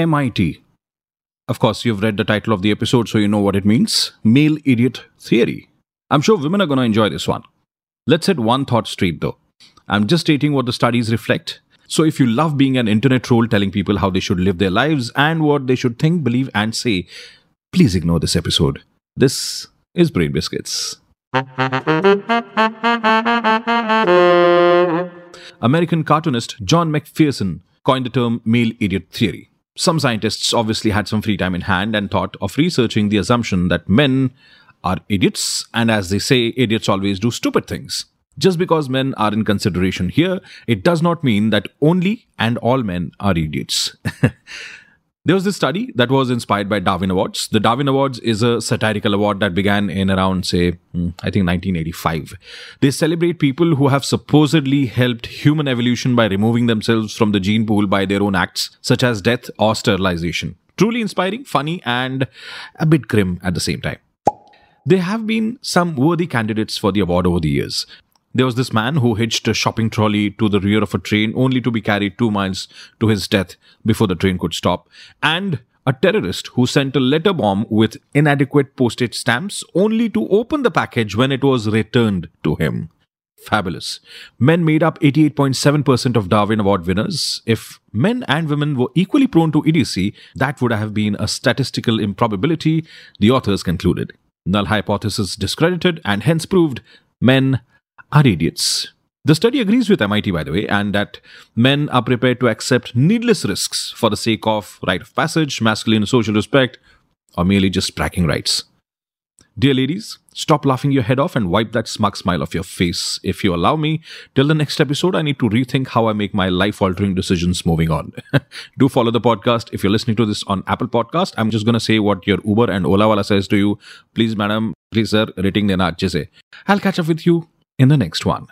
MIT. Of course, you've read the title of the episode, so you know what it means male idiot theory. I'm sure women are going to enjoy this one. Let's set one thought straight though. I'm just stating what the studies reflect. So if you love being an internet troll telling people how they should live their lives and what they should think, believe, and say, please ignore this episode. This is Brain Biscuits. American cartoonist John McPherson coined the term male idiot theory. Some scientists obviously had some free time in hand and thought of researching the assumption that men are idiots, and as they say, idiots always do stupid things. Just because men are in consideration here, it does not mean that only and all men are idiots. There was this study that was inspired by Darwin Awards. The Darwin Awards is a satirical award that began in around, say, hmm, I think 1985. They celebrate people who have supposedly helped human evolution by removing themselves from the gene pool by their own acts, such as death or sterilization. Truly inspiring, funny, and a bit grim at the same time. There have been some worthy candidates for the award over the years. There was this man who hitched a shopping trolley to the rear of a train only to be carried two miles to his death before the train could stop. And a terrorist who sent a letter bomb with inadequate postage stamps only to open the package when it was returned to him. Fabulous. Men made up 88.7% of Darwin Award winners. If men and women were equally prone to idiocy, that would have been a statistical improbability, the authors concluded. Null hypothesis discredited and hence proved men are idiots. The study agrees with MIT, by the way, and that men are prepared to accept needless risks for the sake of rite of passage, masculine social respect, or merely just bragging rights. Dear ladies, stop laughing your head off and wipe that smug smile off your face. If you allow me, till the next episode, I need to rethink how I make my life altering decisions moving on. Do follow the podcast. If you're listening to this on Apple Podcast, I'm just going to say what your Uber and Ola wala says to you. Please, madam, please, sir, rating dena. I'll catch up with you in the next one.